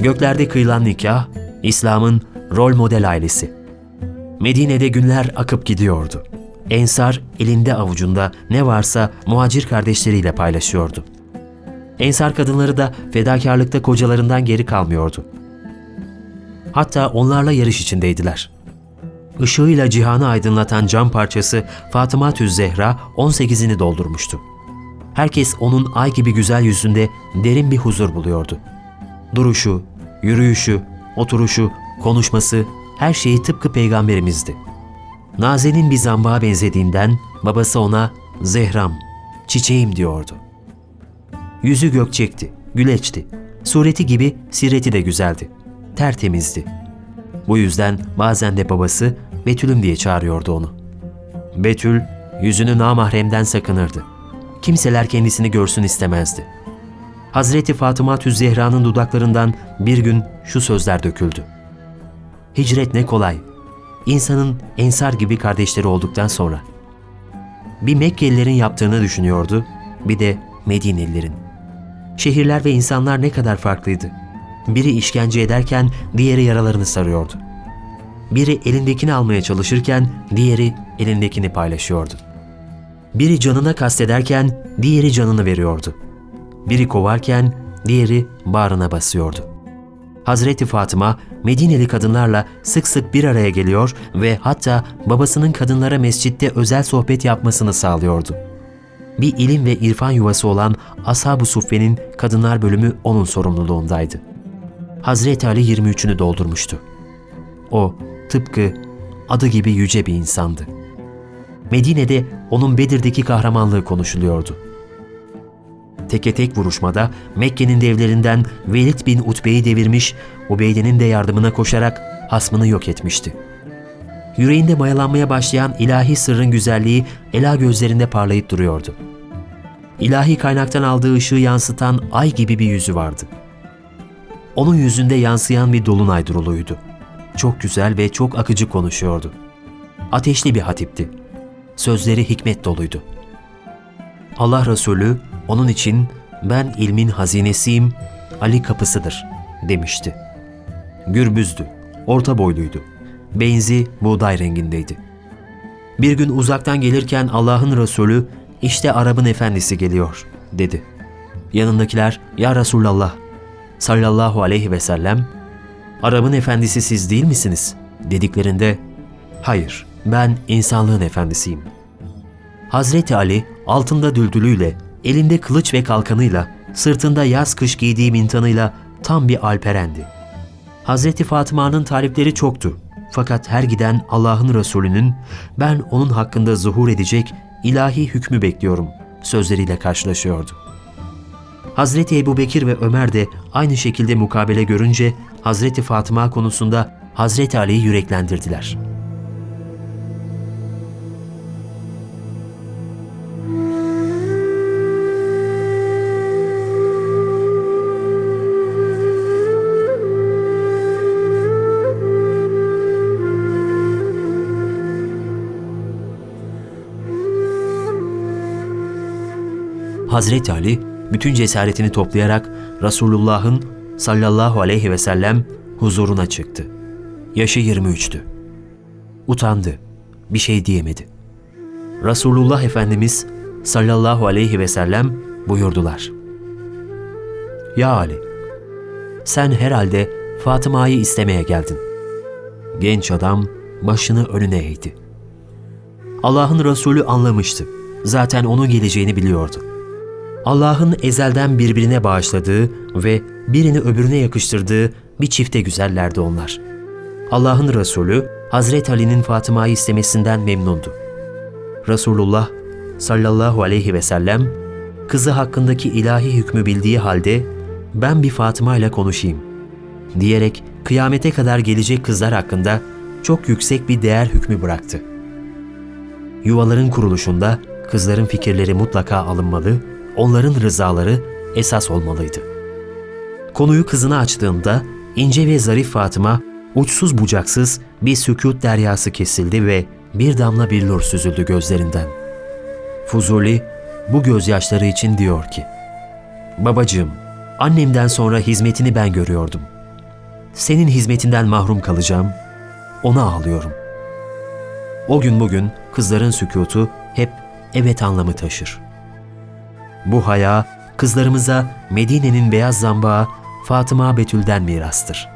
Göklerde kıyılan nikah, İslam'ın rol model ailesi. Medine'de günler akıp gidiyordu. Ensar elinde avucunda ne varsa muhacir kardeşleriyle paylaşıyordu. Ensar kadınları da fedakarlıkta kocalarından geri kalmıyordu. Hatta onlarla yarış içindeydiler. Işığıyla cihanı aydınlatan cam parçası Fatıma Tüz Zehra 18'ini doldurmuştu. Herkes onun ay gibi güzel yüzünde derin bir huzur buluyordu. Duruşu, yürüyüşü, oturuşu, konuşması her şeyi tıpkı peygamberimizdi. Naze'nin bir zambağa benzediğinden babası ona Zehram, çiçeğim diyordu. Yüzü gökçekti, güleçti. Sureti gibi sireti de güzeldi. Tertemizdi. Bu yüzden bazen de babası Betül'üm diye çağırıyordu onu. Betül yüzünü namahremden sakınırdı. Kimseler kendisini görsün istemezdi. Hazreti Fatıma Tüz Zehra'nın dudaklarından bir gün şu sözler döküldü. Hicret ne kolay. İnsanın ensar gibi kardeşleri olduktan sonra. Bir Mekkelilerin yaptığını düşünüyordu, bir de Medinelilerin. Şehirler ve insanlar ne kadar farklıydı. Biri işkence ederken diğeri yaralarını sarıyordu. Biri elindekini almaya çalışırken diğeri elindekini paylaşıyordu. Biri canına kastederken diğeri canını veriyordu. Biri kovarken diğeri bağrına basıyordu. Hazreti Fatıma Medineli kadınlarla sık sık bir araya geliyor ve hatta babasının kadınlara mescitte özel sohbet yapmasını sağlıyordu. Bir ilim ve irfan yuvası olan Ashab-ı Suffe'nin kadınlar bölümü onun sorumluluğundaydı. Hazreti Ali 23'ünü doldurmuştu. O tıpkı adı gibi yüce bir insandı. Medine'de onun Bedir'deki kahramanlığı konuşuluyordu. Teke tek vuruşmada Mekke'nin devlerinden Velid bin Utbe'yi devirmiş, Ubeyde'nin de yardımına koşarak hasmını yok etmişti. Yüreğinde mayalanmaya başlayan ilahi sırrın güzelliği ela gözlerinde parlayıp duruyordu. İlahi kaynaktan aldığı ışığı yansıtan ay gibi bir yüzü vardı. Onun yüzünde yansıyan bir dolunay duruluydu. Çok güzel ve çok akıcı konuşuyordu. Ateşli bir hatipti. Sözleri hikmet doluydu. Allah Resulü onun için ben ilmin hazinesiyim, Ali kapısıdır demişti. Gürbüzdü, orta boyluydu. Benzi buğday rengindeydi. Bir gün uzaktan gelirken Allah'ın Resulü işte Arap'ın efendisi geliyor dedi. Yanındakiler ya Resulallah sallallahu aleyhi ve sellem Arap'ın efendisi siz değil misiniz? dediklerinde hayır ben insanlığın efendisiyim. Hazreti Ali altında düldülüyle, elinde kılıç ve kalkanıyla, sırtında yaz kış giydiği mintanıyla tam bir alperendi. Hazreti Fatıma'nın talipleri çoktu. Fakat her giden Allah'ın Resulü'nün ben onun hakkında zuhur edecek ilahi hükmü bekliyorum sözleriyle karşılaşıyordu. Hazreti Ebu Bekir ve Ömer de aynı şekilde mukabele görünce Hazreti Fatıma konusunda Hazreti Ali'yi yüreklendirdiler. Hazreti Ali bütün cesaretini toplayarak Resulullah'ın sallallahu aleyhi ve sellem huzuruna çıktı. Yaşı 23'tü. Utandı. Bir şey diyemedi. Resulullah Efendimiz sallallahu aleyhi ve sellem buyurdular. Ya Ali, sen herhalde Fatıma'yı istemeye geldin. Genç adam başını önüne eğdi. Allah'ın Resulü anlamıştı. Zaten onun geleceğini biliyordu. Allah'ın ezelden birbirine bağışladığı ve birini öbürüne yakıştırdığı bir çifte güzellerdi onlar. Allah'ın Resulü Hazreti Ali'nin Fatıma'yı istemesinden memnundu. Resulullah sallallahu aleyhi ve sellem kızı hakkındaki ilahi hükmü bildiği halde ben bir Fatıma ile konuşayım diyerek kıyamete kadar gelecek kızlar hakkında çok yüksek bir değer hükmü bıraktı. Yuvaların kuruluşunda kızların fikirleri mutlaka alınmalı onların rızaları esas olmalıydı. Konuyu kızına açtığında ince ve zarif Fatıma uçsuz bucaksız bir sükut deryası kesildi ve bir damla bir nur süzüldü gözlerinden. Fuzuli bu gözyaşları için diyor ki, Babacığım, annemden sonra hizmetini ben görüyordum. senin hizmetinden mahrum kalacağım. Ona ağlıyorum. O gün bugün kızların sükutu hep evet anlamı taşır. Bu haya kızlarımıza Medine'nin beyaz zambağı Fatıma Betül'den mirastır.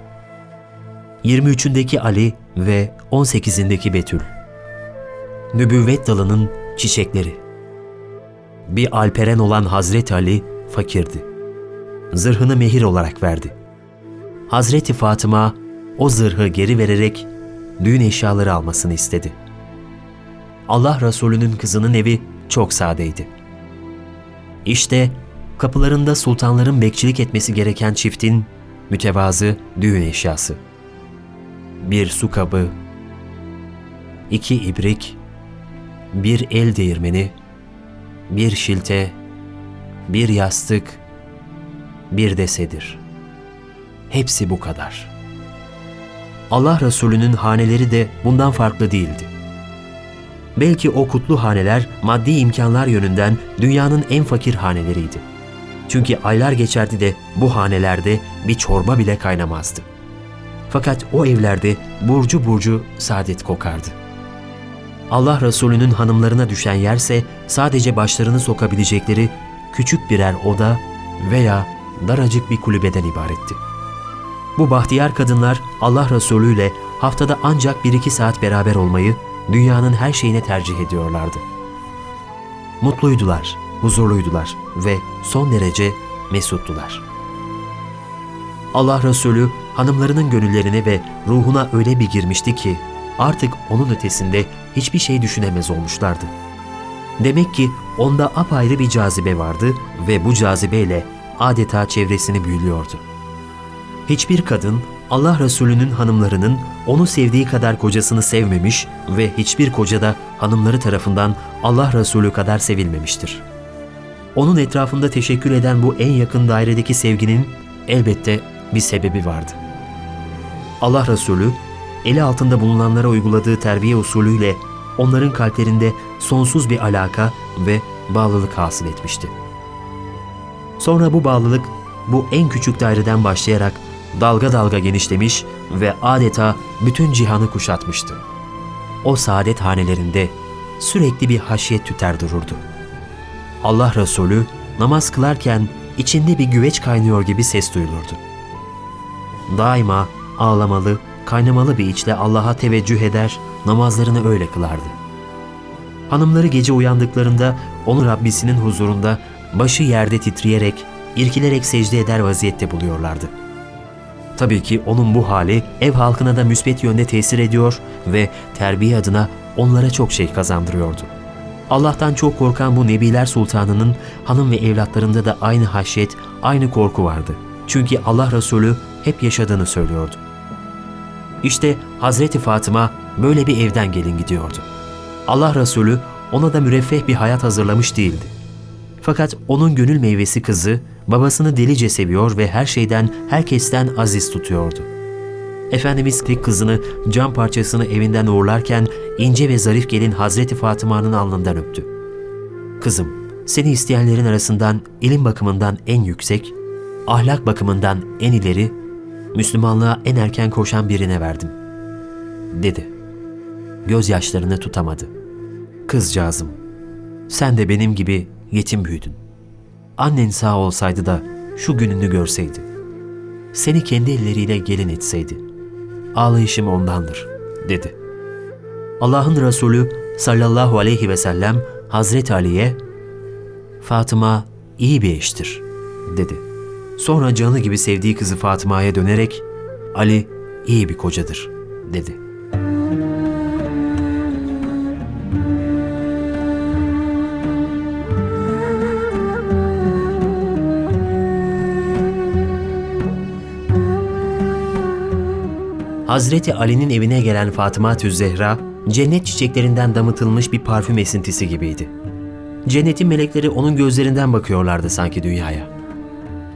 23'ündeki Ali ve 18'indeki Betül. Nübüvvet dalının çiçekleri. Bir alperen olan Hazreti Ali fakirdi. Zırhını mehir olarak verdi. Hazreti Fatıma o zırhı geri vererek düğün eşyaları almasını istedi. Allah Resulü'nün kızının evi çok sadeydi. İşte kapılarında sultanların bekçilik etmesi gereken çiftin mütevazı düğün eşyası. Bir su kabı, iki ibrik, bir el değirmeni, bir şilte, bir yastık, bir de sedir. Hepsi bu kadar. Allah Resulü'nün haneleri de bundan farklı değildi. Belki o kutlu haneler maddi imkanlar yönünden dünyanın en fakir haneleriydi. Çünkü aylar geçerdi de bu hanelerde bir çorba bile kaynamazdı. Fakat o evlerde burcu burcu saadet kokardı. Allah Resulü'nün hanımlarına düşen yerse sadece başlarını sokabilecekleri küçük birer oda veya daracık bir kulübeden ibaretti. Bu bahtiyar kadınlar Allah Resulü ile haftada ancak bir iki saat beraber olmayı dünyanın her şeyine tercih ediyorlardı. Mutluydular, huzurluydular ve son derece mesuttular. Allah Resulü hanımlarının gönüllerine ve ruhuna öyle bir girmişti ki artık onun ötesinde hiçbir şey düşünemez olmuşlardı. Demek ki onda apayrı bir cazibe vardı ve bu cazibeyle adeta çevresini büyülüyordu. Hiçbir kadın Allah Resulü'nün hanımlarının onu sevdiği kadar kocasını sevmemiş ve hiçbir koca da hanımları tarafından Allah Resulü kadar sevilmemiştir. Onun etrafında teşekkür eden bu en yakın dairedeki sevginin elbette bir sebebi vardı. Allah Resulü eli altında bulunanlara uyguladığı terbiye usulüyle onların kalplerinde sonsuz bir alaka ve bağlılık hasıl etmişti. Sonra bu bağlılık bu en küçük daireden başlayarak dalga dalga genişlemiş ve adeta bütün cihanı kuşatmıştı. O saadet hanelerinde sürekli bir haşiyet tüter dururdu. Allah Resulü namaz kılarken içinde bir güveç kaynıyor gibi ses duyulurdu. Daima ağlamalı, kaynamalı bir içle Allah'a teveccüh eder, namazlarını öyle kılardı. Hanımları gece uyandıklarında onu Rabbisinin huzurunda başı yerde titreyerek, irkilerek secde eder vaziyette buluyorlardı. Tabii ki onun bu hali ev halkına da müsbet yönde tesir ediyor ve terbiye adına onlara çok şey kazandırıyordu. Allah'tan çok korkan bu Nebiler Sultanı'nın hanım ve evlatlarında da aynı haşyet, aynı korku vardı. Çünkü Allah Resulü hep yaşadığını söylüyordu. İşte Hazreti Fatıma böyle bir evden gelin gidiyordu. Allah Resulü ona da müreffeh bir hayat hazırlamış değildi. Fakat onun gönül meyvesi kızı babasını delice seviyor ve her şeyden, herkesten aziz tutuyordu. Efendimiz tek kızını, cam parçasını evinden uğurlarken ince ve zarif gelin Hazreti Fatıma'nın alnından öptü. Kızım, seni isteyenlerin arasından ilim bakımından en yüksek, ahlak bakımından en ileri, Müslümanlığa en erken koşan birine verdim, dedi. Gözyaşlarını tutamadı. Kızcağızım, sen de benim gibi yetim büyüdün. Annen sağ olsaydı da şu gününü görseydi. Seni kendi elleriyle gelin etseydi. Ağlayışım ondandır, dedi. Allah'ın Resulü sallallahu aleyhi ve sellem Hazreti Ali'ye Fatıma iyi bir eştir, dedi. Sonra canı gibi sevdiği kızı Fatıma'ya dönerek Ali iyi bir kocadır, dedi. Hazreti Ali'nin evine gelen Fatıma Zehra, cennet çiçeklerinden damıtılmış bir parfüm esintisi gibiydi. Cennetin melekleri onun gözlerinden bakıyorlardı sanki dünyaya.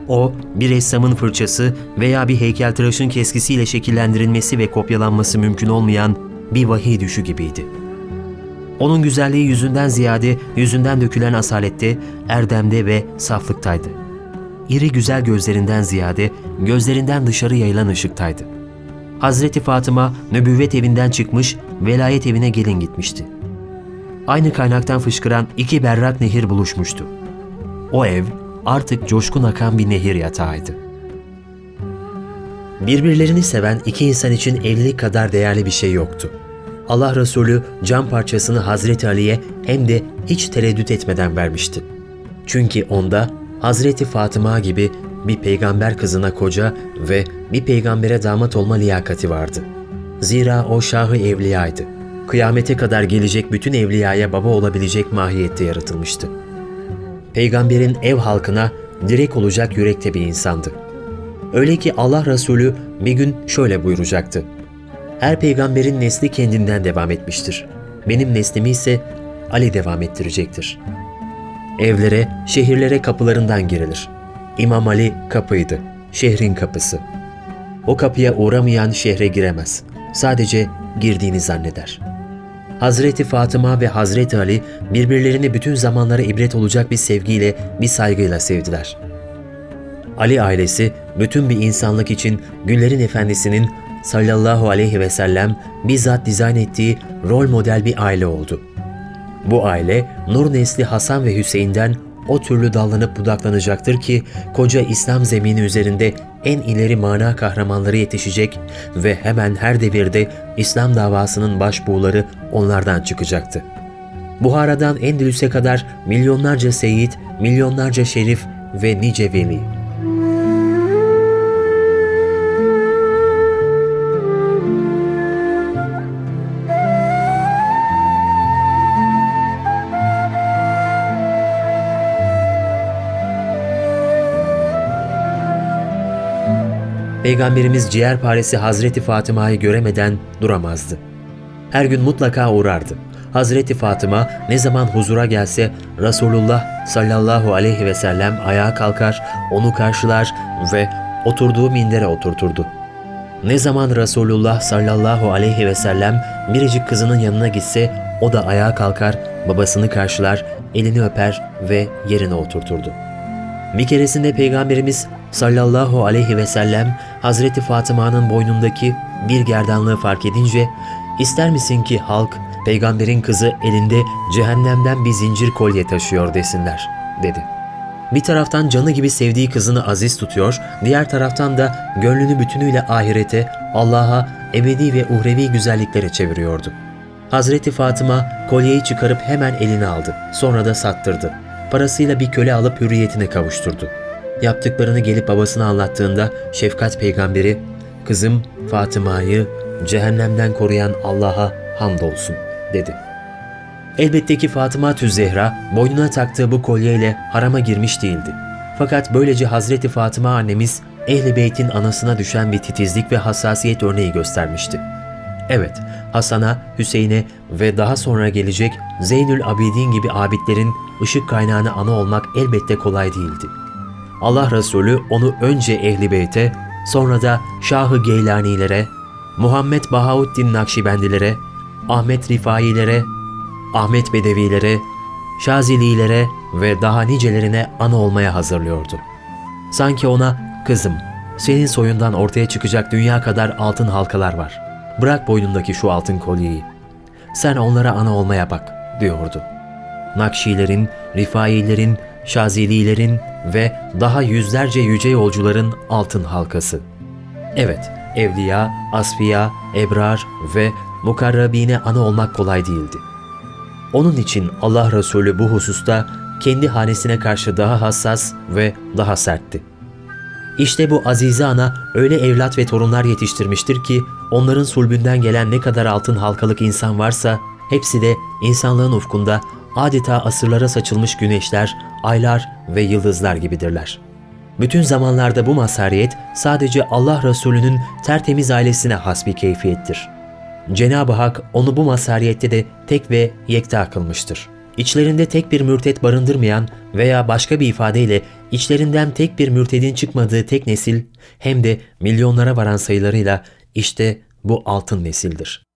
O, bir ressamın fırçası veya bir heykeltıraşın keskisiyle şekillendirilmesi ve kopyalanması mümkün olmayan bir vahiy düşü gibiydi. Onun güzelliği yüzünden ziyade yüzünden dökülen asalette, erdemde ve saflıktaydı. iri güzel gözlerinden ziyade gözlerinden dışarı yayılan ışıktaydı. Hazreti Fatıma nübüvvet evinden çıkmış, velayet evine gelin gitmişti. Aynı kaynaktan fışkıran iki berrak nehir buluşmuştu. O ev artık coşkun akan bir nehir yatağıydı. Birbirlerini seven iki insan için evlilik kadar değerli bir şey yoktu. Allah Resulü cam parçasını Hazreti Ali'ye hem de hiç tereddüt etmeden vermişti. Çünkü onda Hazreti Fatıma gibi bir peygamber kızına koca ve bir peygambere damat olma liyakati vardı. Zira o şahı evliyaydı. Kıyamete kadar gelecek bütün evliyaya baba olabilecek mahiyette yaratılmıştı. Peygamberin ev halkına direk olacak yürekte bir insandı. Öyle ki Allah Resulü bir gün şöyle buyuracaktı. Her peygamberin nesli kendinden devam etmiştir. Benim neslimi ise Ali devam ettirecektir. Evlere, şehirlere kapılarından girilir. İmam Ali kapıydı, şehrin kapısı. O kapıya uğramayan şehre giremez. Sadece girdiğini zanneder. Hazreti Fatıma ve Hazreti Ali birbirlerini bütün zamanlara ibret olacak bir sevgiyle, bir saygıyla sevdiler. Ali ailesi bütün bir insanlık için Güllerin Efendisi'nin sallallahu aleyhi ve sellem bizzat dizayn ettiği rol model bir aile oldu. Bu aile Nur nesli Hasan ve Hüseyin'den o türlü dallanıp budaklanacaktır ki koca İslam zemini üzerinde en ileri mana kahramanları yetişecek ve hemen her devirde İslam davasının başbuğları onlardan çıkacaktı. Buhara'dan Endülüs'e kadar milyonlarca seyit, milyonlarca şerif ve nice veli. Peygamberimiz ciğerparesi Hazreti Fatıma'yı göremeden duramazdı. Her gün mutlaka uğrardı. Hazreti Fatıma ne zaman huzura gelse Resulullah sallallahu aleyhi ve sellem ayağa kalkar, onu karşılar ve oturduğu mindere oturturdu. Ne zaman Resulullah sallallahu aleyhi ve sellem biricik kızının yanına gitse o da ayağa kalkar, babasını karşılar, elini öper ve yerine oturturdu. Bir keresinde Peygamberimiz sallallahu aleyhi ve sellem Hazreti Fatıma'nın boynundaki bir gerdanlığı fark edince ister misin ki halk peygamberin kızı elinde cehennemden bir zincir kolye taşıyor desinler dedi. Bir taraftan canı gibi sevdiği kızını aziz tutuyor, diğer taraftan da gönlünü bütünüyle ahirete, Allah'a, ebedi ve uhrevi güzelliklere çeviriyordu. Hazreti Fatıma kolyeyi çıkarıp hemen eline aldı. Sonra da sattırdı. Parasıyla bir köle alıp hürriyetine kavuşturdu. Yaptıklarını gelip babasına anlattığında şefkat peygamberi, kızım Fatıma'yı cehennemden koruyan Allah'a hamdolsun dedi. Elbette ki Fatıma Zehra boynuna taktığı bu kolyeyle harama girmiş değildi. Fakat böylece Hazreti Fatıma annemiz Ehli Beyt'in anasına düşen bir titizlik ve hassasiyet örneği göstermişti. Evet, Hasan'a, Hüseyin'e ve daha sonra gelecek Zeynül Abidin gibi abidlerin ışık kaynağına ana olmak elbette kolay değildi. Allah Resulü onu önce Ehli Beyt'e, sonra da Şahı Geylanilere, Muhammed Bahauddin Nakşibendilere, Ahmet Rifailere, Ahmet Bedevilere, Şazililere ve daha nicelerine ana olmaya hazırlıyordu. Sanki ona, kızım, senin soyundan ortaya çıkacak dünya kadar altın halkalar var. Bırak boynundaki şu altın kolyeyi. Sen onlara ana olmaya bak, diyordu. Nakşilerin, Rifailerin, Şazililerin ve daha yüzlerce yüce yolcuların altın halkası. Evet, evliya, asfiya, ebrar ve mukarrabine ana olmak kolay değildi. Onun için Allah Resulü bu hususta kendi hanesine karşı daha hassas ve daha sertti. İşte bu azize ana öyle evlat ve torunlar yetiştirmiştir ki onların sulbünden gelen ne kadar altın halkalık insan varsa hepsi de insanlığın ufkunda adeta asırlara saçılmış güneşler, aylar ve yıldızlar gibidirler. Bütün zamanlarda bu mazhariyet sadece Allah Resulü'nün tertemiz ailesine has bir keyfiyettir. Cenab-ı Hak onu bu mazhariyette de tek ve yekta kılmıştır. İçlerinde tek bir mürtet barındırmayan veya başka bir ifadeyle içlerinden tek bir mürtedin çıkmadığı tek nesil hem de milyonlara varan sayılarıyla işte bu altın nesildir.